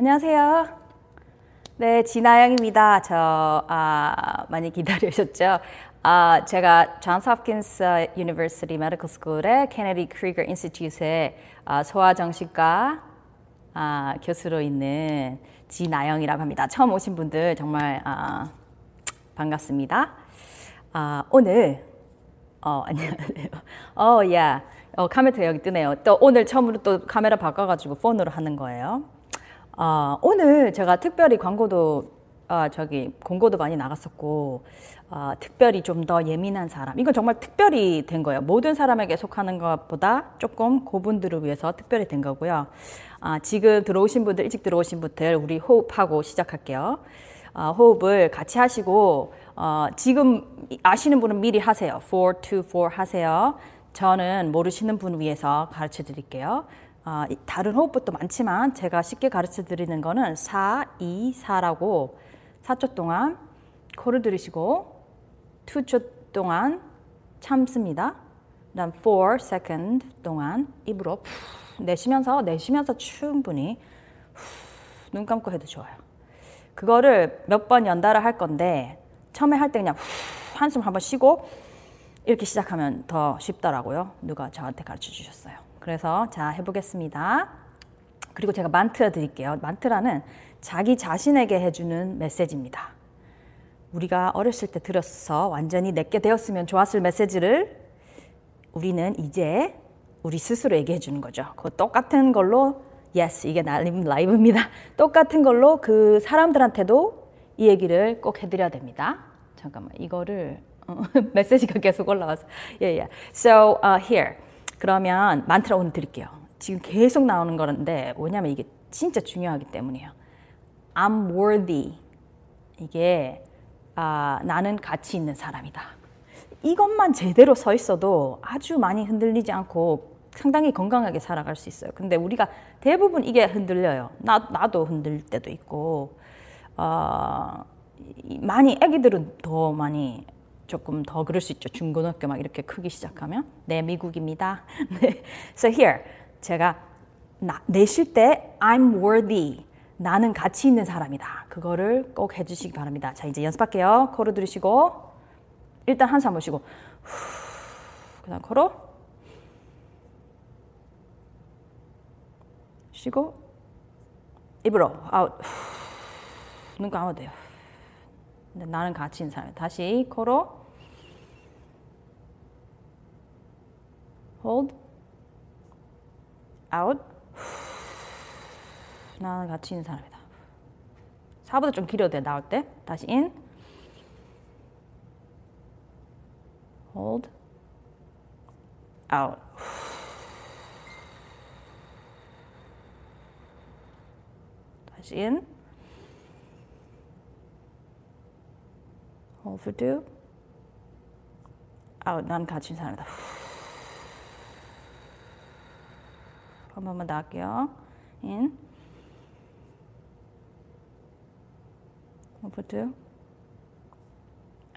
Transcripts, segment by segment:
안녕하세요. 네, 진아영입니다. 저 아, 많이 기다리셨죠? 아, 제가 Johns Hopkins University Medical School의 Kennedy Krieger Institute의 아, 소아정신과 아, 교수로 있는 진아영이라고 합니다. 처음 오신 분들 정말 아, 반갑습니다. 아, 오늘 어, 안녕하세요. 어, 야. 어, 카메라 여기 뜨네요. 또 오늘 처음으로 또 카메라 바꿔가지고 폰으로 하는 거예요. 어, 오늘 제가 특별히 광고도 어, 저기 공고도 많이 나갔었고 어, 특별히 좀 더 예민한 사람 이건 정말 특별히 된 거예요. 모든 사람에게 속하는 것보다 조금 그분들을 위해서 특별히 된 거고요. 아, 지금 들어오신 분들 일찍 들어오신 분들 우리 호흡하고 시작할게요. 어, 호흡을 같이 하시고 어, 지금 아시는 분은 미리 하세요. 4, 2, 4 하세요. 저는 모르시는 분 위해서 가르쳐 드릴게요. 어, 다른 호흡법도 많지만 제가 쉽게 가르쳐 드리는 거는 4, 2, 4라고 4초 동안 코를 들이시고 2초 동안 참습니다. 그다음 4 second 동안 입으로 내쉬면서 내쉬면서 충분히 눈 감고 해도 좋아요. 그거를 몇 번 연달아 할 건데 처음에 할 때 그냥 한숨 한번 쉬고 이렇게 시작하면 더 쉽더라고요. 누가 저한테 가르쳐 주셨어요. 그래서 자 해보겠습니다. 그리고 제가 만트라 드릴게요. 만트라는 자기 자신에게 해주는 메시지입니다. 우리가 어렸을 때 들어서 완전히 내게 되었으면 좋았을 메시지를 우리는 이제 우리 스스로 얘기해 주는 거죠. 그 똑같은 걸로 yes 이게 라이브입니다. 똑같은 걸로 그 사람들한테도 이 얘기를 꼭 해드려야 됩니다. 잠깐만 이거를 어, 메시지가 계속 올라와서. Yeah, yeah. So uh, here 그러면 만트라 오늘 드릴게요. 지금 계속 나오는 거는데 뭐냐면 이게 진짜 중요하기 때문이에요. I'm worthy. 이게 아, 나는 가치 있는 사람이다. 이것만 제대로 서 있어도 아주 많이 흔들리지 않고 상당히 건강하게 살아갈 수 있어요. 근데 우리가 대부분 이게 흔들려요. 나, 나도 흔들 때도 있고, 어, 많이, 애기들은 더 많이 조금 더 그럴 수 있죠. 중고등학교 막 이렇게 크기 시작하면. 네, 미국입니다. 네. So here, 제가 나, 내쉴 때 I'm worthy. 나는 가치 있는 사람이다. 그거를 꼭 해주시기 바랍니다. 자, 이제 연습할게요. 코로 들이쉬고, 일단 한숨 한번 쉬고, 그 다음 코로, 쉬고, 입으로, 아웃. 눈 감아도 돼요. 나는 가치 있는 사람. 다시 코로, hold, out. 나는 가치 있는 사람이다. 4보다 좀 길어도 돼, 나올 때. 다시 in. hold. out. 다시 in. hold for two. out. 난 있는 사람이다. 한 번만 더 할게요. in.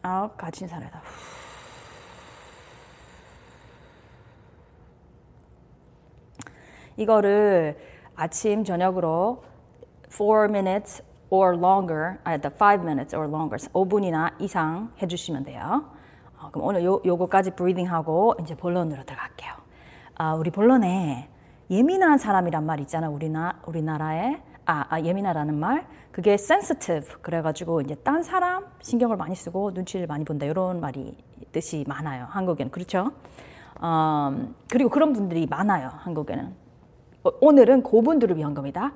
out. 가치 있는 사람이다. 이거를 아침 저녁으로 4 minutes or longer, 아니, 5 minutes or longer, 5분이나 이상 해주시면 돼요. 어, 그럼 오늘 요, 요거까지 브리딩하고 이제 본론으로 들어갈게요. 아, 우리 본론에 예민한 사람이란 말 있잖아, 우리나, 우리나라에. 아, 아, 예민하다는 말. 그게 sensitive. 그래가지고 이제 딴 사람 신경을 많이 쓰고 눈치를 많이 본다. 이런 말이 뜻이 많아요. 한국에는. 그렇죠? 음, 그리고 그런 분들이 많아요. 한국에는. 오늘은 고분들을 위한 겁니다.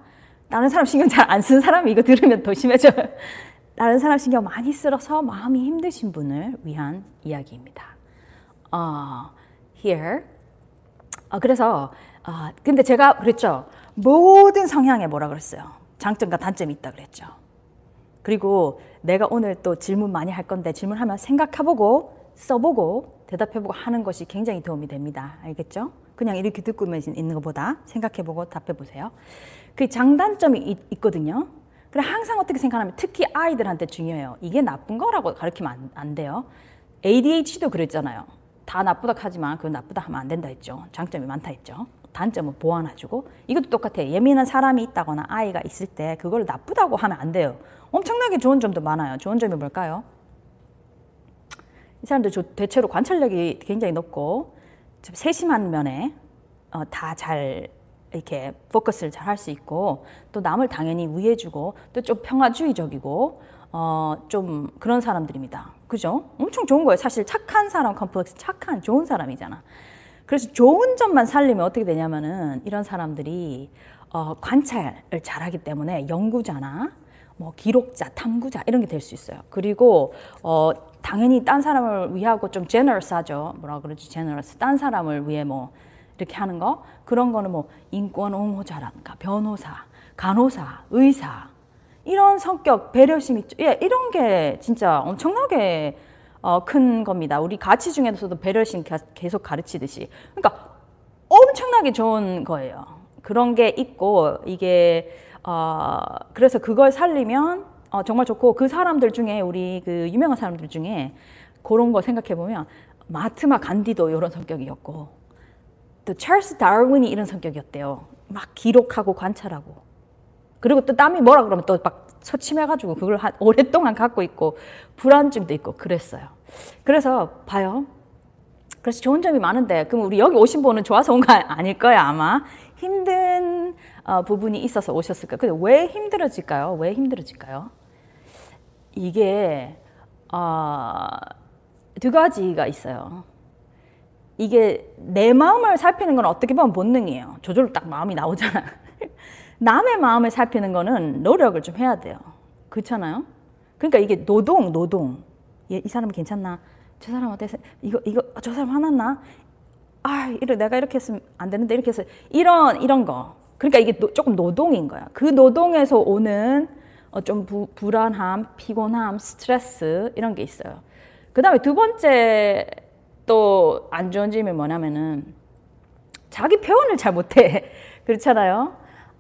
다른 사람 신경 잘 안 쓰는 사람이 이거 들으면 더 심해져요. 다른 사람 신경 많이 쓸어서 마음이 힘드신 분을 위한 이야기입니다. 어, here. 어, 그래서, 어, 근데 제가 그랬죠. 모든 성향에 뭐라 그랬어요. 장점과 단점이 있다 그랬죠. 그리고 내가 오늘 또 질문 많이 할 건데 질문하면 생각해보고 써보고 대답해보고 하는 것이 굉장히 도움이 됩니다. 알겠죠? 그냥 이렇게 듣고 있는 것보다 생각해보고 답해보세요. 그 장단점이 있, 있거든요. 그래 항상 어떻게 생각하면 특히 아이들한테 중요해요. 이게 나쁜 거라고 가르치면 안, 안 돼요. ADHD도 그랬잖아요. 다 나쁘다 하지만 그건 나쁘다 하면 안 된다 했죠. 장점이 많다 했죠. 단점을 보완해주고 이것도 똑같아요. 예민한 사람이 있다거나 아이가 있을 때 그걸 나쁘다고 하면 안 돼요. 엄청나게 좋은 점도 많아요. 좋은 점이 뭘까요? 이 사람들 대체로 관찰력이 굉장히 높고 세심한 면에 어, 다잘 이렇게 포커스를 잘 할 수 있고 또 남을 당연히 위해주고 또 좀 평화주의적이고 어, 좀 그런 사람들입니다. 그죠? 엄청 좋은 거예요. 사실 착한 사람 컴플렉스 착한 좋은 사람이잖아. 그래서 좋은 점만 살리면 어떻게 되냐면은 이런 사람들이 어, 관찰을 잘하기 때문에 연구자나 뭐 기록자, 탐구자 이런 게 될 수 있어요. 그리고 어, 당연히 딴 사람을 위하고 좀 제너럴스하죠. 뭐라 그러지? 제너럴스. 딴 사람을 위해 뭐 이렇게 하는 거 그런 거는 뭐 인권 옹호자라든가 변호사, 간호사, 의사 이런 성격 배려심 있죠. 예, 이런 게 진짜 엄청나게 어, 큰 겁니다. 우리 가치 중에서도 배려심 계속 가르치듯이 그러니까 엄청나게 좋은 거예요. 그런 게 있고 이게 어, 그래서 그걸 살리면 어, 정말 좋고 그 사람들 중에 우리 그 유명한 사람들 중에 그런 거 생각해 보면 마트마 간디도 이런 성격이었고 또 찰스 다윈이 이런 성격이었대요. 막 기록하고 관찰하고. 그리고 또 땀이 뭐라 그러면 또 막 소침해가지고 그걸 한, 오랫동안 갖고 있고 불안증도 있고 그랬어요. 그래서 봐요. 그래서 좋은 점이 많은데 그럼 우리 여기 오신 분은 좋아서 온 거 아닐 거야 아마 힘든 어, 부분이 있어서 오셨을 거예요. 근데 왜 힘들어질까요? 왜 힘들어질까요? 이게 어, 두 가지가 있어요. 이게 내 마음을 살피는 건 어떻게 보면 본능이에요. 저절로 딱 마음이 나오잖아. 남의 마음을 살피는 거는 노력을 좀 해야 돼요. 그렇잖아요? 그러니까 이게 노동, 노동. 얘, 이 사람 괜찮나? 저 사람 어땠어? 이거, 이거, 저 사람 화났나? 아, 이래, 내가 이렇게 했으면 안 되는데, 이렇게 해서. 이런, 이런 거. 그러니까 이게 노, 조금 노동인 거야. 그 노동에서 오는 어, 좀 부, 불안함, 피곤함, 스트레스, 이런 게 있어요. 그 다음에 두 번째 또 안 좋은 점이 뭐냐면은 자기 표현을 잘 못해. 그렇잖아요.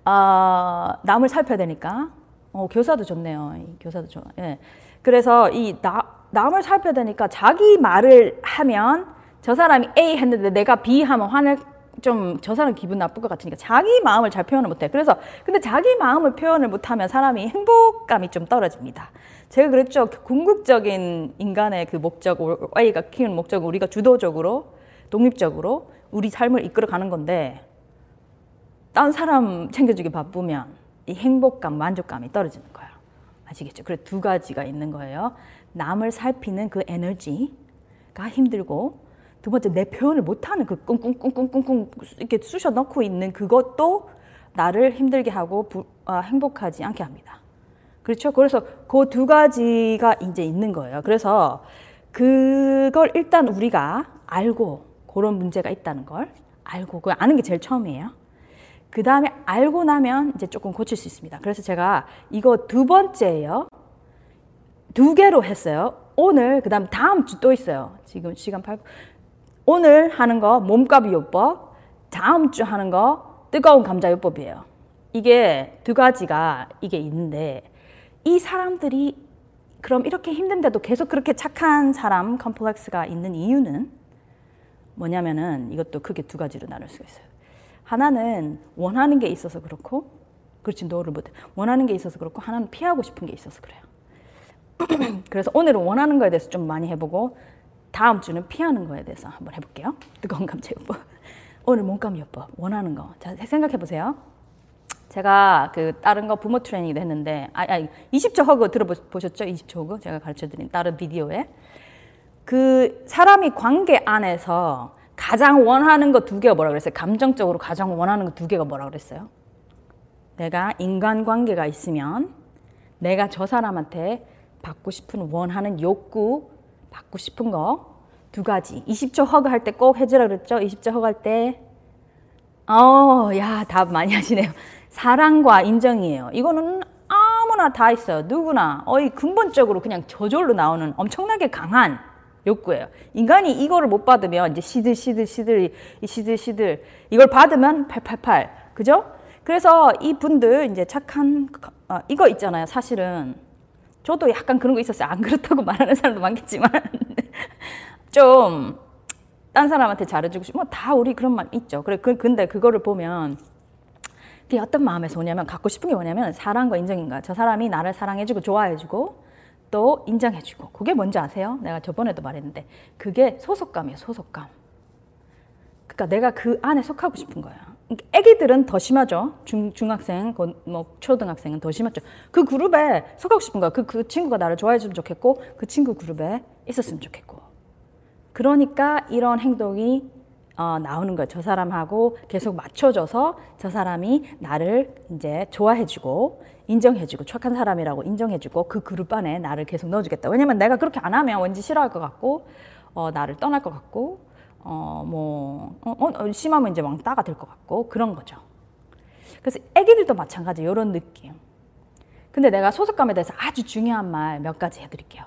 아, 남을 살펴야 되니까. 어, 교사도 좋네요. 교사도 좋아. 예. 그래서 이 나, 남을 살펴야 되니까 자기 말을 하면 저 사람이 A 했는데 내가 B 하면 화낼 좀 저 사람 기분 나쁠 것 같으니까 자기 마음을 잘 표현을 못해. 그래서 근데 자기 마음을 표현을 못하면 사람이 행복감이 좀 떨어집니다. 제가 그랬죠. 궁극적인 인간의 그 목적, 아이가 키우는 목적은 우리가 주도적으로, 독립적으로 우리 삶을 이끌어가는 건데, 딴 사람 챙겨주기 바쁘면 이 행복감, 만족감이 떨어지는 거예요. 아시겠죠? 그래 두 가지가 있는 거예요. 남을 살피는 그 에너지가 힘들고, 두 번째 내 표현을 못하는 그 꿍꿍꿍꿍꿍 이렇게 쑤셔 넣고 있는 그것도 나를 힘들게 하고 부, 아, 행복하지 않게 합니다. 그렇죠? 그래서 그 두 가지가 이제 있는 거예요. 그래서 그걸 일단 우리가 알고 그런 문제가 있다는 걸 알고 그 아는 게 제일 처음이에요. 그 다음에 알고 나면 이제 조금 고칠 수 있습니다. 그래서 제가 이거 두 번째예요. 두 개로 했어요. 오늘 그 다음 다음 주 또 있어요. 지금 시간 8 오늘 하는 거 몸값 요법, 다음 주 하는 거 뜨거운 감자 요법이에요. 이게 두 가지가 이게 있는데 이 사람들이 그럼 이렇게 힘든데도 계속 그렇게 착한 사람 컴플렉스가 있는 이유는 뭐냐면은 이것도 크게 두 가지로 나눌 수가 있어요. 하나는 원하는 게 있어서 그렇고, 그렇지, 너를 못해. 원하는 게 있어서 그렇고, 하나는 피하고 싶은 게 있어서 그래요. 그래서 오늘은 원하는 거에 대해서 좀 많이 해보고, 다음 주는 피하는 거에 대해서 한번 해볼게요. 뜨거운 감체요법. 오늘 몸감요법. 원하는 거. 자, 생각해 보세요. 제가 그 다른 거 부모 트레이닝도 했는데 아, 아 20초 허그 들어보셨죠? 20초 허그 제가 가르쳐드린 다른 비디오에 그 사람이 관계 안에서 가장 원하는 거 두 개가 뭐라 그랬어요? 감정적으로 가장 원하는 거 두 개가 뭐라 그랬어요? 내가 인간 관계가 있으면 내가 저 사람한테 받고 싶은 원하는 욕구 받고 싶은 거 두 가지 20초 허그 할 때 꼭 해주라 그랬죠? 20초 허그 할 때 어, 야, 답 많이 하시네요. 사랑과 인정이에요. 이거는 아무나 다 있어요. 누구나. 어이 근본적으로 그냥 저절로 나오는 엄청나게 강한 욕구예요. 인간이 이거를 못 받으면 이제 시들 시들 시들 시들 시들 이걸 받으면 888 그죠? 그래서 이 분들 이제 착한 어, 이거 있잖아요. 사실은 저도 약간 그런 거 있었어요. 안 그렇다고 말하는 사람도 많겠지만 좀 딴 사람한테 잘해주고 싶고 뭐다 우리 그런 말 있죠. 그래 그, 근데 그거를 보면 그게 어떤 마음에서 오냐면 갖고 싶은 게 뭐냐면 사랑과 인정인가. 저 사람이 나를 사랑해주고 좋아해주고 또 인정해주고 그게 뭔지 아세요? 내가 저번에도 말했는데 그게 소속감이에요. 소속감. 그러니까 내가 그 안에 속하고 싶은 거야. 애기들은 더 심하죠. 중, 중학생, 뭐 초등학생은 더 심하죠. 그 그룹에 속하고 싶은 거야. 그, 그 친구가 나를 좋아해주면 좋겠고 그 친구 그룹에 있었으면 좋겠고. 그러니까 이런 행동이 어, 나오는 거예요. 저 사람하고 계속 맞춰줘서 저 사람이 나를 이제 좋아해주고 인정해주고 착한 사람이라고 인정해주고 그 그룹 안에 나를 계속 넣어주겠다. 왜냐면 내가 그렇게 안 하면 왠지 싫어할 것 같고 어, 나를 떠날 것 같고 어, 뭐, 어, 어, 심하면 이제 왕따가 될 것 같고 그런 거죠. 그래서 애기들도 마찬가지 이런 느낌. 근데 내가 소속감에 대해서 아주 중요한 말 몇 가지 해드릴게요.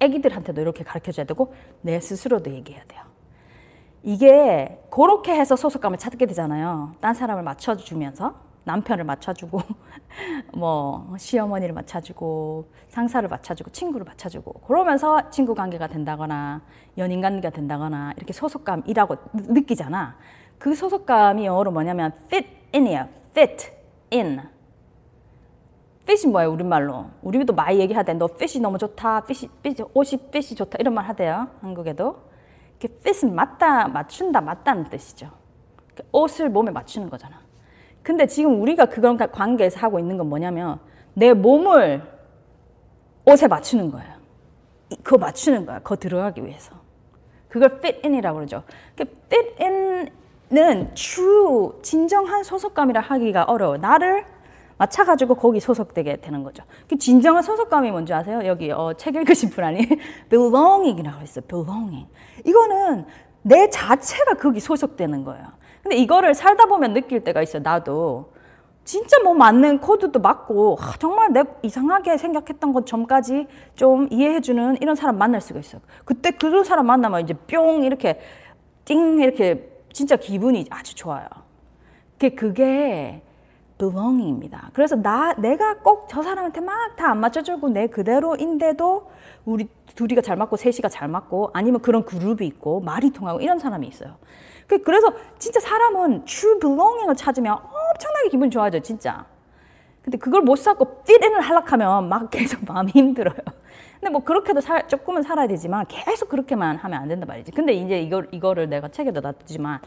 애기들한테도 이렇게 가르쳐 줘야 되고 내 스스로도 얘기해야 돼요. 이게 그렇게 해서 소속감을 찾게 되잖아요. 딴 사람을 맞춰주면서 남편을 맞춰주고 뭐 시어머니를 맞춰주고 상사를 맞춰주고 친구를 맞춰주고 그러면서 친구 관계가 된다거나 연인 관계가 된다거나 이렇게 소속감이라고 느끼잖아. 그 소속감이 영어로 뭐냐면 fit in이야. fit in. fit이 뭐예요 우리말로? 우리도 많이 얘기하대. 너 fit이 너무 좋다. fit이, 옷이 fit이 좋다 이런 말 하대요. 한국에도. Fit은 맞다, 맞춘다, 맞다는 뜻이죠. 옷을 몸에 맞추는 거잖아. 근데 지금 우리가 그런 관계에서 하고 있는 건 뭐냐면 내 몸을 옷에 맞추는 거예요. 그거 맞추는 거야. 그거 들어가기 위해서. 그걸 fit in이라고 그러죠. fit in은 true, 진정한 소속감이라 하기가 어려워. 나를 맞춰가지고 거기 소속되게 되는 거죠. 그 진정한 소속감이 뭔지 아세요? 여기 어, 책 읽으신 분 아니? belonging이라고 했어요. belonging. 이거는 내 자체가 거기 소속되는 거예요. 근데 이거를 살다 보면 느낄 때가 있어요. 나도. 진짜 뭐 맞는 코드도 맞고 아, 정말 내 이상하게 생각했던 것 전까지 좀 이해해주는 이런 사람 만날 수가 있어요. 그때 그런 사람 만나면 이제 뿅 이렇게 띵 이렇게 진짜 기분이 아주 좋아요. 그게 그게 belonging입니다. 그래서 나 내가 꼭 저 사람한테 막 다 안 맞춰주고 내 그대로인데도 우리 둘이가 잘 맞고 셋이가 잘 맞고 아니면 그런 그룹이 있고 말이 통하고 이런 사람이 있어요. 그, 그래서 진짜 사람은 true belonging을 찾으면 엄청나게 기분 좋아져, 진짜. 근데 그걸 못 찾고 in을 하락하면 막 계속 마음이 힘들어요. 근데 뭐 그렇게도 살, 조금은 살아야 되지만 계속 그렇게만 하면 안 된단 말이지. 근데 이제 이걸, 이거를 내가 책에도 놨지만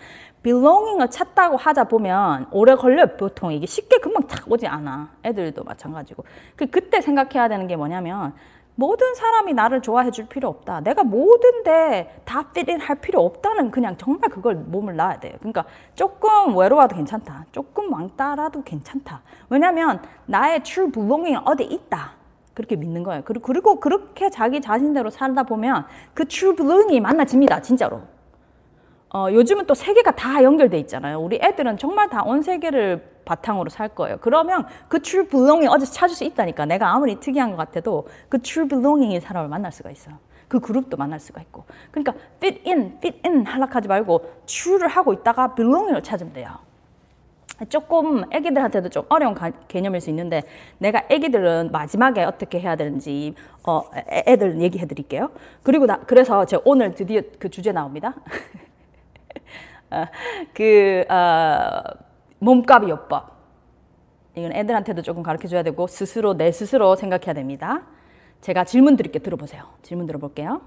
belonging을 찾다고 하자 보면 오래 걸려요, 보통. 이게 쉽게 금방 탁 오지 않아. 애들도 마찬가지고. 그, 그때 생각해야 되는 게 뭐냐면 모든 사람이 나를 좋아해 줄 필요 없다. 내가 모든데 다 in 할 필요 없다는 그냥 정말 그걸 몸을 놔야 돼요. 그러니까 조금 외로워도 괜찮다. 조금 왕따라도 괜찮다. 왜냐면 나의 true belonging 어디 있다. 그렇게 믿는 거예요. 그리고 그렇게 자기 자신대로 살다 보면 그 belonging이 만나집니다. 진짜로. 어, 요즘은 또 세계가 다 연결돼 있잖아요. 우리 애들은 정말 다 온 세계를 바탕으로 살 거예요. 그러면 그 belonging 어디서 찾을 수 있다니까. 내가 아무리 특이한 것 같아도 그 belonging인 사람을 만날 수가 있어. 그 그룹도 만날 수가 있고. 그러니까 fit in, fit in 하락하지 말고 true를 하고 있다가 belonging을 찾으면 돼요. 조금 애기들한테도 좀 어려운 가, 개념일 수 있는데 내가 애기들은 마지막에 어떻게 해야 되는지 어, 애들 얘기해 드릴게요. 그리고 나, 그래서 제가 오늘 드디어 그 주제 나옵니다. 어, 그 어, 몸값 요법. 이건 애들한테도 조금 가르쳐 줘야 되고 스스로 내 스스로 생각해야 됩니다. 제가 질문 드릴게 들어보세요. 질문 들어볼게요.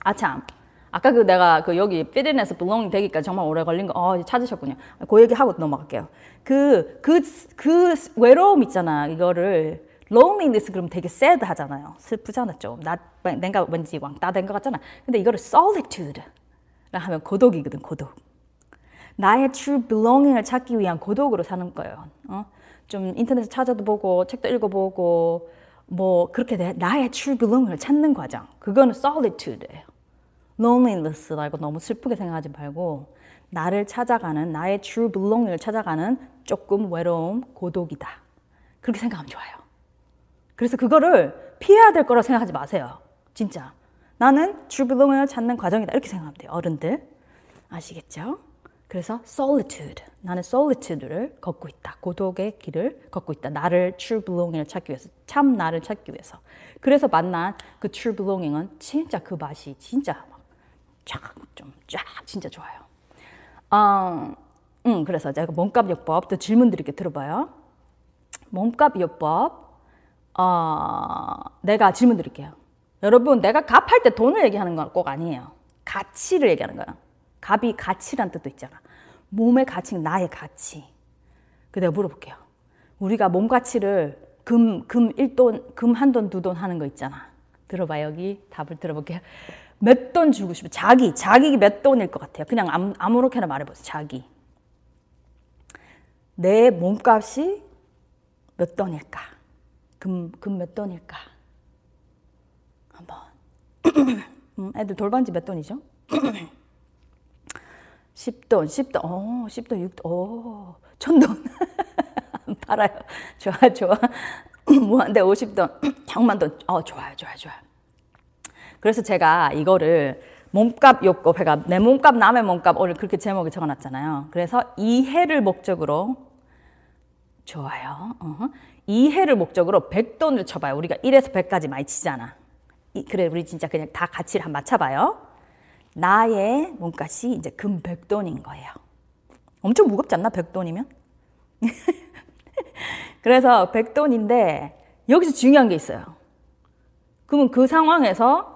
아참. 아까 그 내가 그 여기 피드넷에서 belong 되기까지 정말 오래 걸린 거, 어, 찾으셨군요. 그 얘기 하고 넘어갈게요. 그, 그, 그 외로움 있잖아. 이거를 loneliness 그럼 되게 sad 하잖아요. 슬프잖아, 좀. 나, 내가 왠지 왕따 된 것 같잖아. 근데 이거를 solitude 하면 고독이거든, 고독. 나의 true belonging을 찾기 위한 고독으로 사는 거예요. 어? 좀 인터넷에 찾아도 보고, 책도 읽어보고, 뭐, 그렇게 돼. 나의 true belonging을 찾는 과정. 그거는 solitude예요. Loneliness라고 너무 슬프게 생각하지 말고, 나를 찾아가는, 나의 true belonging을 찾아가는 조금 외로움, 고독이다. 그렇게 생각하면 좋아요. 그래서 그거를 피해야 될 거라고 생각하지 마세요. 진짜. 나는 주블롱을 찾는 과정이다. 이렇게 생각하면 돼요. 어른들. 아시겠죠? 그래서 solitude. 나는 solitude를 걷고 있다. 고독의 길을 걷고 있다. 나를 true belonging을 찾기 위해서. 참 나를 찾기 위해서. 그래서 만난 그 true belonging은 진짜 그 맛이 진짜 쫙 좀 쫙 진짜 좋아요. 어, 음, 그래서 제가 몸값 요법 또 질문 드릴게 들어봐요. 몸값 요법 어, 내가 질문 드릴게요. 여러분 내가 값할 때 돈을 얘기하는 건 꼭 아니에요. 가치를 얘기하는 거야. 값이 가치란 뜻도 있잖아. 몸의 가치는 나의 가치. 그 내가 물어볼게요. 우리가 몸 가치를 금, 금 1돈, 금 한 돈, 두 돈 하는 거 있잖아. 들어봐, 여기 답을 들어볼게요. 몇 돈 주고 싶어? 자기, 자기 몇 돈일 것 같아요. 그냥 아무, 아무렇게나 말해보세요. 자기. 내 몸값이 몇 돈일까? 금, 금 몇 돈일까? 한번. 음, 애들 돌반지 몇 돈이죠? 10돈, 10돈, 어, 10돈, 6돈, 어, 천돈. 팔아요. 좋아, 좋아. 무한대 50돈, 100만 돈. 어, 좋아요, 좋아요, 좋아요. 그래서 제가 이거를 몸값 욕구, 배가 내 몸값, 남의 몸값 오늘 그렇게 제목을 적어놨잖아요. 그래서 이해를 목적으로 좋아요. 어 이해를 목적으로 100돈을 쳐봐요. 우리가 1에서 100까지 많이 치잖아. 이, 그래, 우리 진짜 그냥 다 가치를 한번 맞춰봐요. 나의 몸값이 이제 금 100돈인 거예요. 엄청 무겁지 않나? 100돈이면? 그래서 100돈인데 여기서 중요한 게 있어요. 그러면 그 상황에서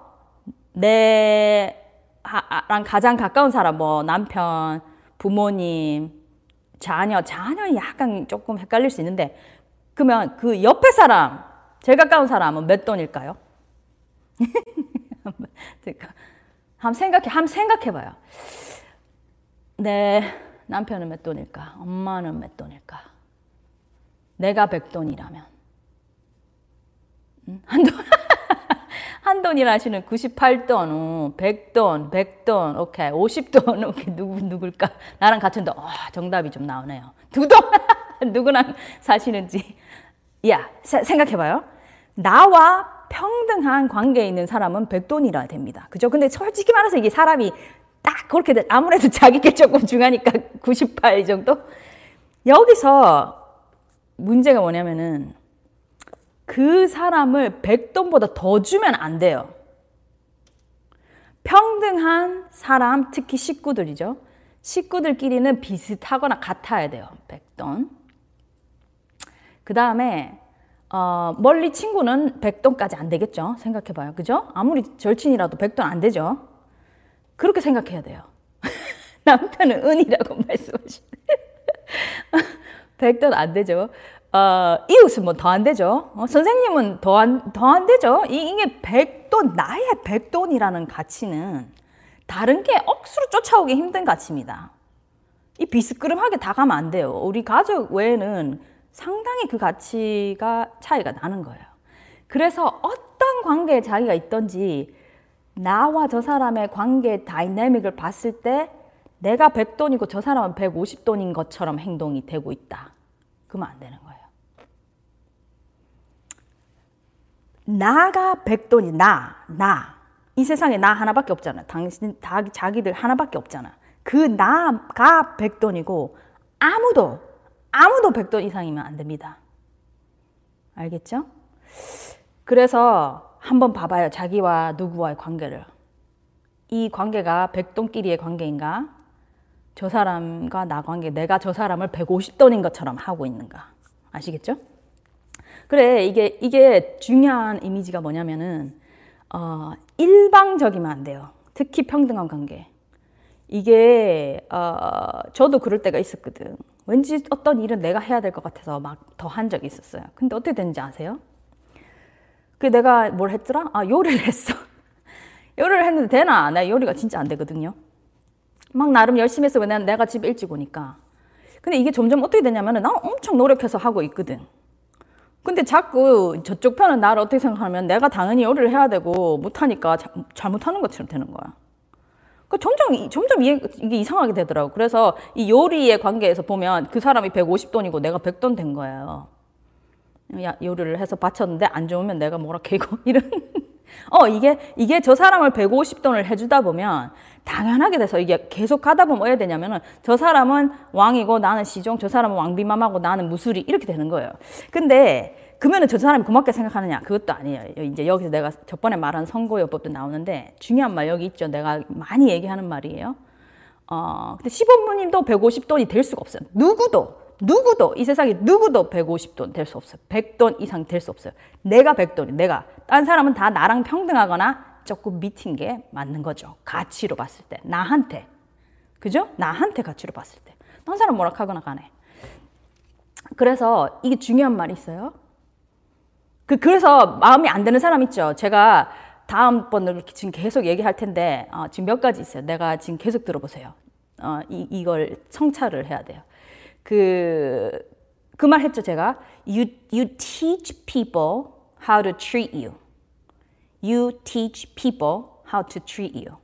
내랑 가장 가까운 사람, 뭐 남편, 부모님, 자녀, 자녀는 약간 조금 헷갈릴 수 있는데 그러면 그 옆에 사람, 제일 가까운 사람은 몇 돈일까요? 한번 생각해, 한번 생각해봐요. 내 남편은 몇 돈일까? 엄마는 몇 돈일까? 내가 백 돈이라면. 음? 한돈, 한 돈이라 하시는 98돈, 100돈, 100돈, 오케이, 50돈, 오케이, 누구, 누굴까? 나랑 같은 돈, 와, 정답이 좀 나오네요. 두 돈! 누구랑 사시는지. 야, 생각해봐요. 나와 평등한 관계에 있는 사람은 백돈이라 됩니다. 그죠? 근데 솔직히 말해서 이게 사람이 딱 그렇게 아무래도 자기께 조금 중하니까 98 정도? 여기서 문제가 뭐냐면은 그 사람을 백돈보다 더 주면 안 돼요. 평등한 사람, 특히 식구들이죠. 식구들끼리는 비슷하거나 같아야 돼요. 백돈. 그 다음에 어, 멀리 친구는 백돈까지 안 되겠죠. 생각해 봐요. 그죠? 아무리 절친이라도 백돈 안 되죠. 그렇게 생각해야 돼요. 남편은 은이라고 말씀하시네. 백돈 안 되죠. 어, 이웃은 뭐 더 안 되죠. 어, 선생님은 더 안, 더 안 되죠. 이, 이게 백돈, 나의 백돈이라는 가치는 다른 게 억수로 쫓아오기 힘든 가치입니다. 이 비스끄름하게 다 가면 안 돼요. 우리 가족 외에는 상당히 그 가치가 차이가 나는 거예요. 그래서 어떤 관계에 자기가 있던지 나와 저 사람의 관계 다이내믹을 봤을 때 내가 100돈이고 저 사람은 150돈인 것처럼 행동이 되고 있다. 그러면 안 되는 거예요. 나가 100돈이 나, 나. 이 세상에 나 하나밖에 없잖아. 당신, 다, 자기들 하나밖에 없잖아. 그 나가 100돈이고 아무도 아무도 100돈 이상이면 안 됩니다. 알겠죠? 그래서 한번 봐봐요. 자기와 누구와의 관계를. 이 관계가 100돈끼리의 관계인가? 저 사람과 나 관계, 내가 저 사람을 150돈인 것처럼 하고 있는가? 아시겠죠? 그래, 이게, 이게 중요한 이미지가 뭐냐면은, 어, 일방적이면 안 돼요. 특히 평등한 관계. 이게 어, 저도 그럴 때가 있었거든. 왠지 어떤 일은 내가 해야 될 것 같아서 막 더 한 적이 있었어요. 근데 어떻게 됐는지 아세요? 그 내가 뭘 했더라? 아 요리를 했어. 요리를 했는데 되나? 나 요리가 진짜 안 되거든요. 막 나름 열심히 해서 왜냐면 내가 집 일찍 오니까. 근데 이게 점점 어떻게 되냐면은 나 엄청 노력해서 하고 있거든. 근데 자꾸 저쪽 편은 나를 어떻게 생각하면 내가 당연히 요리를 해야 되고 못하니까 자, 잘못하는 것처럼 되는 거야. 그 점점 점점 이게 이상하게 되더라고. 그래서 이 요리의 관계에서 보면 그 사람이 150돈이고 내가 100돈 된 거예요. 야, 요리를 해서 바쳤는데 안 좋으면 내가 뭐라 캐고 이런. 어 이게 이게 저 사람을 150돈을 해주다 보면 당연하게 돼서 이게 계속 가다 보면 뭐 해야 되냐면은 저 사람은 왕이고 나는 시종, 저 사람은 왕비맘하고 나는 무술이 이렇게 되는 거예요. 근데 그러면은 저 사람이 고맙게 생각하느냐? 그것도 아니에요. 이제 여기서 내가 저번에 말한 선거요법도 나오는데 중요한 말 여기 있죠. 내가 많이 얘기하는 말이에요. 어, 근데 시부모님도 150돈이 될 수가 없어요. 누구도 누구도 이 세상에 누구도 150돈 될 수 없어요. 100돈 이상 될 수 없어요. 내가 100돈이 내가 딴 사람은 다 나랑 평등하거나 조금 밑인 게 맞는 거죠. 가치로 봤을 때 나한테 그죠? 나한테 가치로 봤을 때. 딴 사람 뭐라 하거나 간에. 그래서 이게 중요한 말이 있어요. 그, 그래서 마음이 안 드는 사람 있죠. 제가 다음번으로 지금 계속 얘기할 텐데, 어, 지금 몇 가지 있어요. 내가 지금 계속 들어보세요. 어, 이, 이걸 성찰을 해야 돼요. 그, 그 말 했죠, 제가. You, you teach people how to treat you. You teach people how to treat you.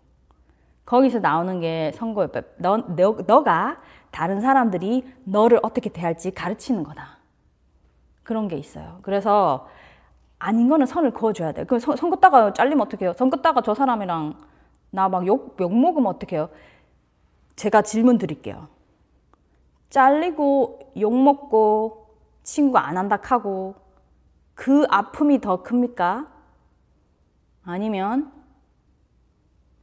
거기서 나오는 게 선거협회. 너, 너, 너가 다른 사람들이 너를 어떻게 대할지 가르치는 거다. 그런 게 있어요. 그래서 아닌 거는 선을 그어줘야 돼. 그 선, 긋다가 잘리면 어떡해요? 선 긋다가 저 사람이랑 나 막 욕, 욕 먹으면 어떡해요? 제가 질문 드릴게요. 잘리고 욕 먹고 친구 안 한다 하고 그 아픔이 더 큽니까? 아니면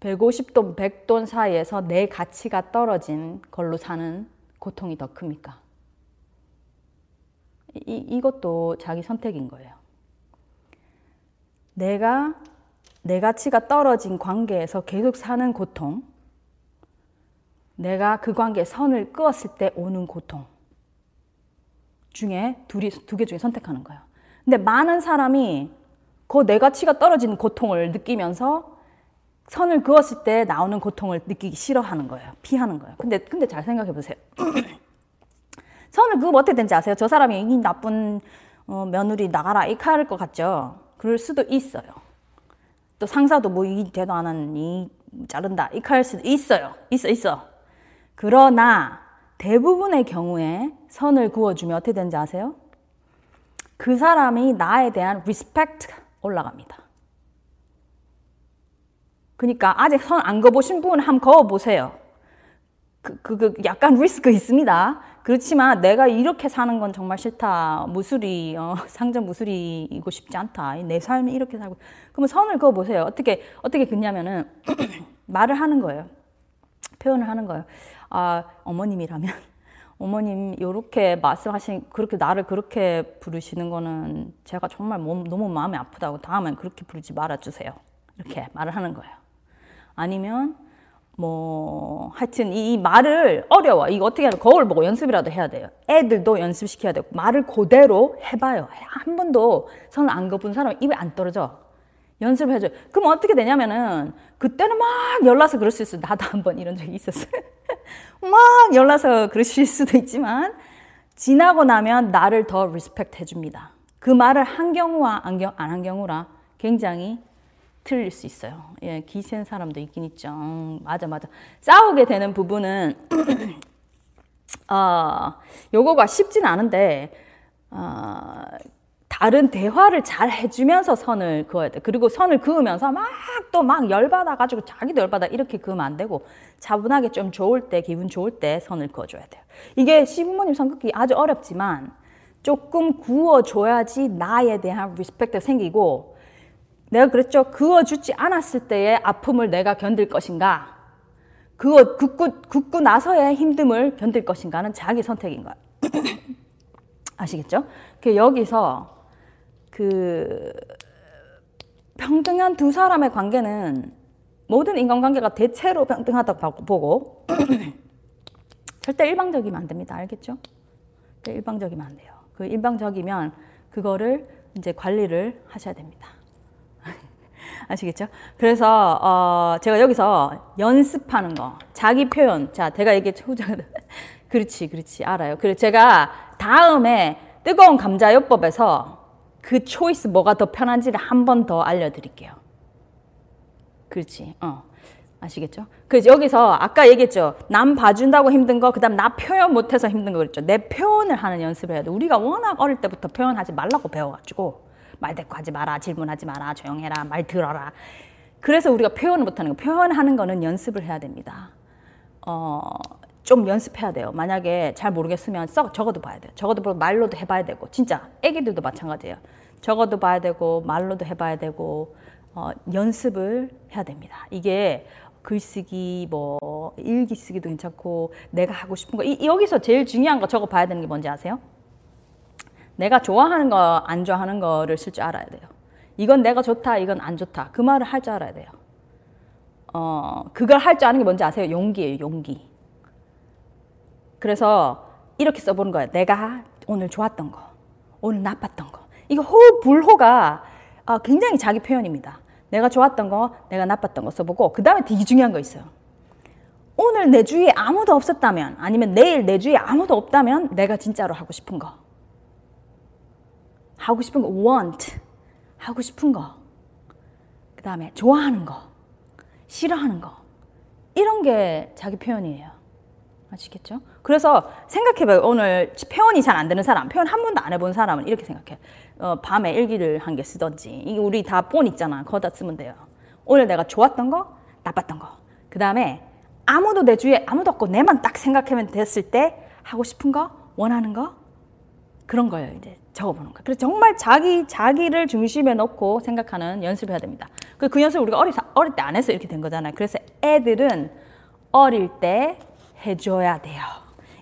150돈, 100돈 사이에서 내 가치가 떨어진 걸로 사는 고통이 더 큽니까? 이, 이것도 자기 선택인 거예요. 내가 내 가치가 떨어진 관계에서 계속 사는 고통, 내가 그 관계에 선을 끄었을 때 오는 고통 중에 둘이 두 개 중에 선택하는 거예요. 근데 많은 사람이 그 내 가치가 떨어지는 고통을 느끼면서 선을 그었을 때 나오는 고통을 느끼기 싫어하는 거예요. 피하는 거예요. 근데 근데 잘 생각해 보세요. 선을 그으면 어떻게 되는지 아세요? 저 사람이 이 나쁜 어, 며느리 나가라 이렇게 할것 같죠. 그럴 수도 있어요. 또 상사도 뭐이 대도 안 하니 자른다 이렇게 할 수도 있어요. 있어 있어. 그러나 대부분의 경우에 선을 그어주면 어떻게 되는지 아세요? 그 사람이 나에 대한 respect 올라갑니다. 그러니까 아직 선 안 그어보신 분은 한번 그어보세요. 그, 그, 그 약간 리스크 있습니다. 그렇지만 내가 이렇게 사는 건 정말 싫다. 무수리, 어, 상점 무수리고 싶지 않다. 내 삶이 이렇게 살고. 그러면 선을 그어보세요. 어떻게, 어떻게 긋냐면은 말을 하는 거예요. 표현을 하는 거예요. 아, 어머님이라면. 어머님, 이렇게 말씀하신, 그렇게 나를 그렇게 부르시는 거는 제가 정말 몸, 너무 마음이 아프다고 다음엔 그렇게 부르지 말아주세요. 이렇게 말을 하는 거예요. 아니면 뭐 하여튼 이, 말을 어려워. 이거 어떻게 하면 거울 보고 연습이라도 해야 돼요. 애들도 연습시켜야 되고 말을 그대로 해봐요. 한 번도 선을 안 그어본 사람 입에 안 떨어져. 연습을 해줘요. 그럼 어떻게 되냐면은 그때는 막 열나서 그럴 수 있어요. 나도 한 번 이런 적이 있었어요. 막 열나서 그러실 수도 있지만 지나고 나면 나를 더 respect 해줍니다. 그 말을 한 경우와 안 한 경우라 굉장히 틀릴 수 있어요. 예, 기센 사람도 있긴 있죠. 음, 맞아, 맞아. 싸우게 되는 부분은, 어, 요거가 쉽진 않은데, 어, 다른 대화를 잘 해주면서 선을 그어야 돼. 그리고 선을 그으면서 막 또 막 열받아가지고 자기도 열받아 이렇게 그으면 안 되고 차분하게 좀 좋을 때, 기분 좋을 때 선을 그어줘야 돼요. 이게 시부모님 성격이 아주 어렵지만 조금 그어줘야지 나에 대한 respect가 생기고 내가 그랬죠. 그어주지 않았을 때의 아픔을 내가 견딜 것인가? 그어 긋고, 긋고 나서의 힘듦을 견딜 것인가는 자기 선택인 거야. 아시겠죠? 그 여기서 그 평등한 두 사람의 관계는 모든 인간관계가 대체로 평등하다고 보고 절대 일방적이면 안 됩니다. 알겠죠? 일방적이면 안 돼요. 그 일방적이면 그거를 이제 관리를 하셔야 됩니다. 아시겠죠? 그래서 어, 제가 여기서 연습하는 거, 자기 표현. 자, 제가 이게 후자 그렇지, 그렇지, 알아요. 그리고 제가 다음에 뜨거운 감자요법에서 그 초이스 뭐가 더 편한지를 한 번 더 알려드릴게요. 그렇지, 어. 아시겠죠? 그래서 여기서 아까 얘기했죠. 남 봐준다고 힘든 거, 그 다음 나 표현 못해서 힘든 거 그랬죠. 내 표현을 하는 연습을 해야 돼. 우리가 워낙 어릴 때부터 표현하지 말라고 배워가지고. 말 대꾸하지 마라, 질문하지 마라, 조용해라, 말 들어라. 그래서 우리가 표현을 못하는 거, 표현하는 거는 연습을 해야 됩니다. 어, 좀 연습해야 돼요. 만약에 잘 모르겠으면 썩 적어도 봐야 돼요. 적어도 보고 말로도 해봐야 되고 진짜 애기들도 마찬가지예요. 적어도 봐야 되고 말로도 해봐야 되고 어, 연습을 해야 됩니다. 이게 글쓰기 뭐 일기 쓰기도 괜찮고 내가 하고 싶은 거 이, 여기서 제일 중요한 거 적어 봐야 되는 게 뭔지 아세요? 내가 좋아하는 거 안 좋아하는 거를 쓸 줄 알아야 돼요. 이건 내가 좋다 이건 안 좋다 그 말을 할 줄 알아야 돼요. 어 그걸 할 줄 아는 게 뭔지 아세요? 용기예요 용기. 그래서 이렇게 써보는 거예요. 내가 오늘 좋았던 거, 오늘 나빴던 거. 이거 호, 불호가 아, 굉장히 자기 표현입니다. 내가 좋았던 거, 내가 나빴던 거 써보고 그 다음에 되게 중요한 거 있어요. 오늘 내 주위에 아무도 없었다면 아니면 내일 내 주위에 아무도 없다면 내가 진짜로 하고 싶은 거. 하고 싶은 거, want. 하고 싶은 거. 그 다음에 좋아하는 거. 싫어하는 거. 이런 게 자기 표현이에요. 아시겠죠? 그래서 생각해봐요. 오늘 표현이 잘 안 되는 사람, 표현 한 번도 안 해본 사람은 이렇게 생각해. 어, 밤에 일기를 한 개 쓰던지. 이게 우리 다 본 있잖아. 거기다 쓰면 돼요. 오늘 내가 좋았던 거, 나빴던 거. 그 다음에 아무도 내 주위에 아무도 없고 내만 딱 생각하면 됐을 때 하고 싶은 거, 원하는 거, 그런 거예요. 이제 적어보는 거. 그래서 정말 자기, 자기를 중심에 놓고 생각하는 연습을 해야 됩니다. 그, 그 연습을 우리가 어리, 어릴 때 안 해서 이렇게 된 거잖아요. 그래서 애들은 어릴 때 해줘야 돼요.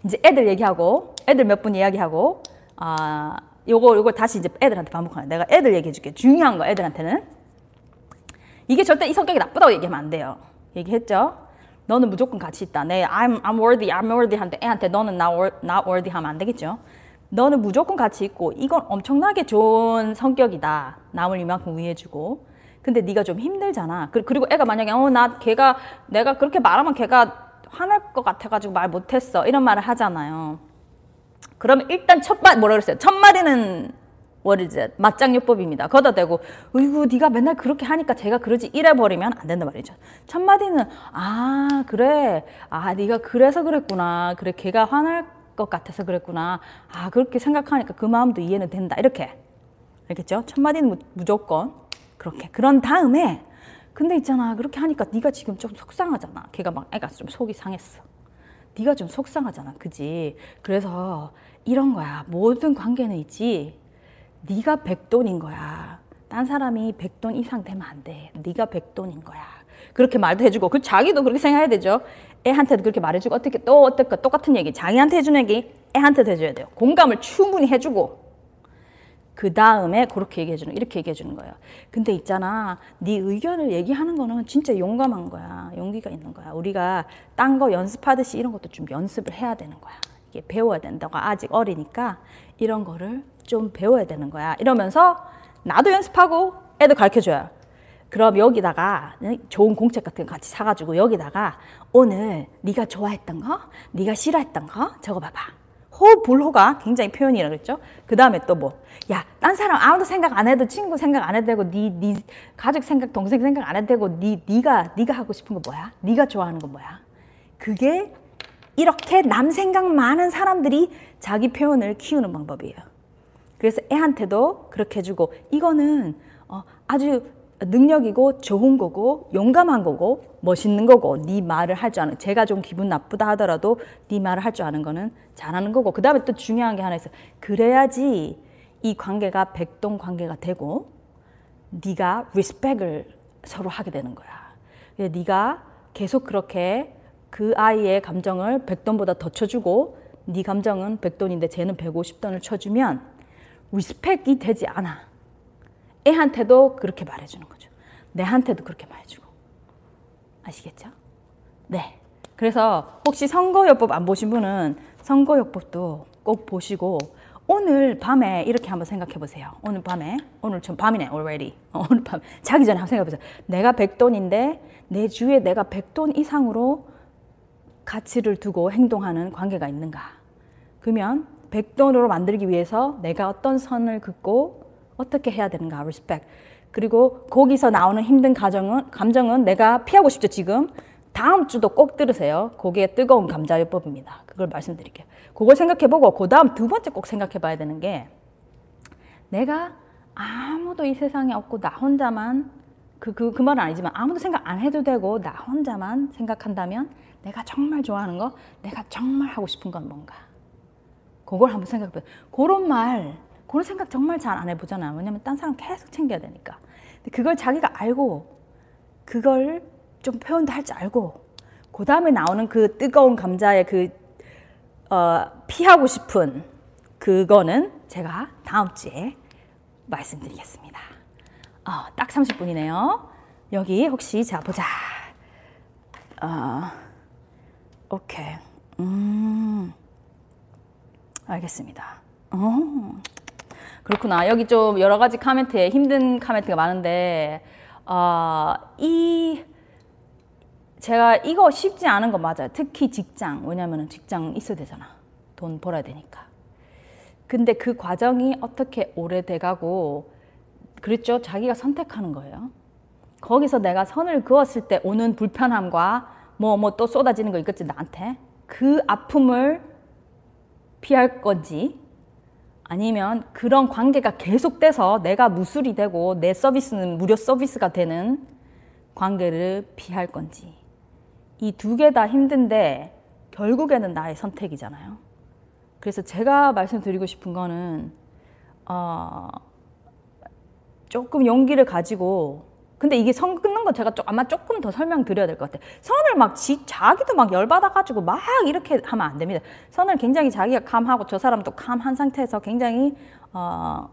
이제 애들 얘기하고 애들 몇 분 이야기하고 아 요거 요거 다시 이제 애들한테 반복하는 내가 애들 얘기해 줄게. 중요한 거 애들한테는 이게 절대 이 성격이 나쁘다고 얘기하면 안 돼요. 얘기했죠? 너는 무조건 가치 있다. 내 I'm I'm worthy, I'm worthy 한테 애한테 너는 not, not worthy 하면 안 되겠죠? 너는 무조건 가치 있고 이건 엄청나게 좋은 성격이다. 남을 이만큼 위해주고. 근데 네가 좀 힘들잖아. 그리고 애가 만약에 어 나 걔가 내가 그렇게 말하면 걔가 화날 것 같아가지고 말 못했어 이런 말을 하잖아요. 그러면 일단 첫 마, 뭐라 그랬어요? 첫 마디는 it? 맞장요법입니다. 거다 대고 으이구 네가 맨날 그렇게 하니까 제가 그러지 이래 버리면 안 된단 말이죠. 첫 마디는 아 그래 아 네가 그래서 그랬구나 그래 걔가 화날 것 같아서 그랬구나 아 그렇게 생각하니까 그 마음도 이해는 된다 이렇게 알겠죠? 첫 마디는 무조건 그렇게 그런 다음에 근데 있잖아 그렇게 하니까 네가 지금 좀 속상하잖아. 걔가 막 애가 좀 속이 상했어. 네가 좀 속상하잖아 그지? 그래서 이런 거야. 모든 관계는 있지. 네가 백돈인 거야. 딴 사람이 백돈 이상 되면 안 돼. 네가 백돈인 거야. 그렇게 말도 해주고 그 자기도 그렇게 생각해야 되죠. 애한테도 그렇게 말해주고 어떻게 또 어떨까 똑같은 얘기. 자기한테 해주는 얘기. 애한테도 해줘야 돼요. 공감을 충분히 해주고 그 다음에 그렇게 얘기해 주는 이렇게 얘기해 주는 거예요. 근데 있잖아, 네 의견을 얘기하는 거는 진짜 용감한 거야. 용기가 있는 거야. 우리가 딴 거 연습하듯이 이런 것도 좀 연습을 해야 되는 거야. 이게 배워야 된다고 아직 어리니까 이런 거를 좀 배워야 되는 거야. 이러면서 나도 연습하고 애도 가르쳐 줘요. 그럼 여기다가 좋은 공책 같은 거 같이 사가지고 여기다가 오늘 네가 좋아했던 거, 네가 싫어했던 거 적어봐봐. 호, 불호가 굉장히 표현이라 그랬죠. 그 다음에 또 뭐, 야, 딴 사람 아무도 생각 안 해도 친구 생각 안 해도 되고, 네, 네 가족 생각, 동생 생각 안 해도 되고, 네, 네가, 네가 하고 싶은 거 뭐야? 네가 좋아하는 거 뭐야? 그게 이렇게 남 생각 많은 사람들이 자기 표현을 키우는 방법이에요. 그래서 애한테도 그렇게 해주고, 이거는 어, 아주 능력이고 좋은 거고 용감한 거고 멋있는 거고 네 말을 할 줄 아는 제가 좀 기분 나쁘다 하더라도 네 말을 할 줄 아는 거는 잘하는 거고. 그 다음에 또 중요한 게 하나 있어 그래야지 이 관계가 백돈 관계가 되고 네가 respect을 서로 하게 되는 거야. 네가 계속 그렇게 그 아이의 감정을 백돈보다 더 쳐주고 네 감정은 백돈인데 쟤는 150돈을 쳐주면 respect이 되지 않아 애한테도 그렇게 말해주는 거죠. 내한테도 그렇게 말해주고. 아시겠죠? 네. 그래서 혹시 선거요법 안 보신 분은 선거요법도 꼭 보시고 오늘 밤에 이렇게 한번 생각해 보세요. 오늘 밤에 오늘 전 밤이네 already. 어, 오늘 밤 자기 전에 한번 생각해 보세요. 내가 백돈인데 내 주위에 내가 백돈 이상으로 가치를 두고 행동하는 관계가 있는가? 그러면 백돈으로 만들기 위해서 내가 어떤 선을 긋고 어떻게 해야 되는가, respect. 그리고 거기서 나오는 힘든 가정은, 감정은 내가 피하고 싶죠, 지금. 다음 주도 꼭 들으세요. 그게 뜨거운 감자요법입니다. 그걸 말씀드릴게요. 그걸 생각해보고, 그 다음 두 번째 꼭 생각해봐야 되는 게, 내가 아무도 이 세상에 없고 나 혼자만 그, 그, 그 말은 아니지만 아무도 생각 안 해도 되고 나 혼자만 생각한다면 내가 정말 좋아하는 거, 내가 정말 하고 싶은 건 뭔가. 그걸 한번 생각해 보세요. 그런 말, 그런 생각 정말 잘 안 해보잖아요. 왜냐면 딴 사람 계속 챙겨야 되니까. 근데 그걸 자기가 알고, 그걸 좀 표현도 할 줄 알고, 그 다음에 나오는 그 뜨거운 감자의 그, 어, 피하고 싶은 그거는 제가 다음 주에 말씀드리겠습니다. 어, 딱 30분이네요. 여기 혹시 자 보자. 어, 오케이. 음, 알겠습니다. 어, 그렇구나. 여기 좀 여러 가지 카멘트에 힘든 카멘트가 많은데, 어, 이 제가 이거 쉽지 않은 거 맞아요. 특히 직장. 왜냐면 직장 있어야 되잖아. 돈 벌어야 되니까. 근데 그 과정이 어떻게 오래돼 가고 그랬죠. 자기가 선택하는 거예요. 거기서 내가 선을 그었을 때 오는 불편함과 뭐 뭐 또 쏟아지는 거 있겠지 나한테 그 아픔을 피할 건지 아니면 그런 관계가 계속돼서 내가 무술이 되고 내 서비스는 무료 서비스가 되는 관계를 피할 건지 이 두 개 다 힘든데 결국에는 나의 선택이잖아요. 그래서 제가 말씀드리고 싶은 거는 어, 조금 용기를 가지고 근데 이게 선 끊는 거 제가 좀 아마 조금 더 설명드려야 될 것 같아요. 선을 막 지, 자기도 막 열받아가지고 막 이렇게 하면 안 됩니다. 선을 굉장히 자기가 캄하고 저 사람도 캄한 상태에서 굉장히 어,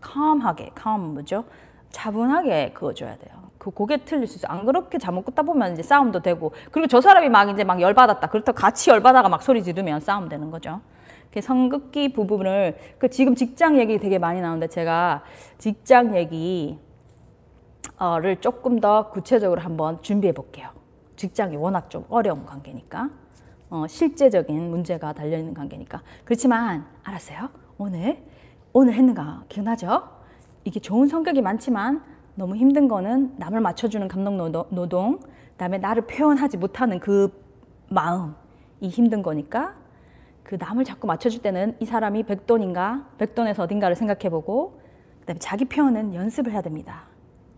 캄하게, 캄 뭐죠? 차분하게 그어줘야 돼요. 그 고개 틀릴 수 있어. 안 그렇게 잘못 긋다 보면 이제 싸움도 되고 그리고 저 사람이 막 이제 막 열받았다. 그렇다고 같이 열받아가 막 소리 지르면 싸움 되는 거죠. 그 성급기 부분을 그 지금 직장 얘기 되게 많이 나오는데 제가 직장 얘기 를 조금 더 구체적으로 한번 준비해 볼게요. 직장이 워낙 좀 어려운 관계니까 어, 실제적인 문제가 달려 있는 관계니까 그렇지만 알았어요. 오늘 오늘 했는가 기억나죠? 이게 좋은 성격이 많지만 너무 힘든 거는 남을 맞춰주는 감독 노동, 그다음에 나를 표현하지 못하는 그 마음 이 힘든 거니까 그 남을 자꾸 맞춰줄 때는 이 사람이 백돈인가 백돈에서 어딘가를 생각해보고 그다음에 자기 표현은 연습을 해야 됩니다.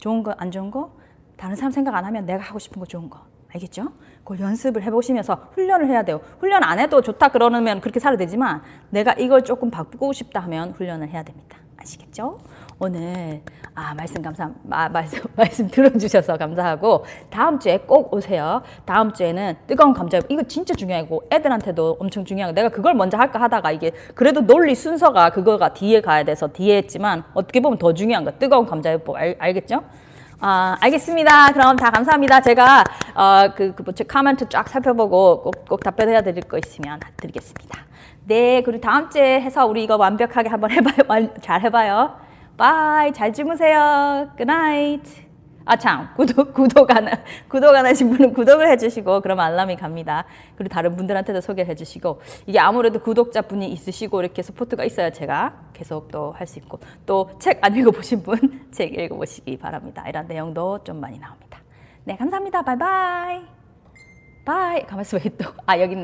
좋은 거 안 좋은 거 다른 사람 생각 안 하면 내가 하고 싶은 거 좋은 거 알겠죠? 그걸 연습을 해보시면서 훈련을 해야 돼요. 훈련 안 해도 좋다 그러면 그렇게 살아야 되지만 내가 이걸 조금 바꾸고 싶다 하면 훈련을 해야 됩니다. 아시겠죠? 오늘 아 말씀 감사 아, 말씀 말씀 들어주셔서 감사하고 다음 주에 꼭 오세요. 다음 주에는 뜨거운 감자 이거 진짜 중요하고 애들한테도 엄청 중요하고 내가 그걸 먼저 할까 하다가 이게 그래도 논리 순서가 그거가 뒤에 가야 돼서 뒤에 했지만 어떻게 보면 더 중요한 거 뜨거운 감자요법 알, 알겠죠? 아, 알겠습니다. 그럼 다 감사합니다. 제가 어, 그, 그, 뭐, 코멘트 쫙 살펴보고 꼭, 꼭 답변해야 될거 있으면 드리겠습니다. 네, 그리고 다음 주에 해서 우리 이거 완벽하게 한번 해봐요. 잘 해봐요. Bye. 잘 주무세요. Good night. 아, 참. 구독, 구독 안, 구독 안 하신 분은 구독을 해주시고, 그럼 알람이 갑니다. 그리고 다른 분들한테도 소개를 해주시고, 이게 아무래도 구독자분이 있으시고, 이렇게 support가 있어야 제가 계속 또 할 수 있고, 또 책 안 읽어보신 분, 책 읽어보시기 바랍니다. 이런 내용도 좀 많이 나옵니다. 네, 감사합니다. Bye bye. Bye. 가만있어, 왜 또. 아, 여기 있네.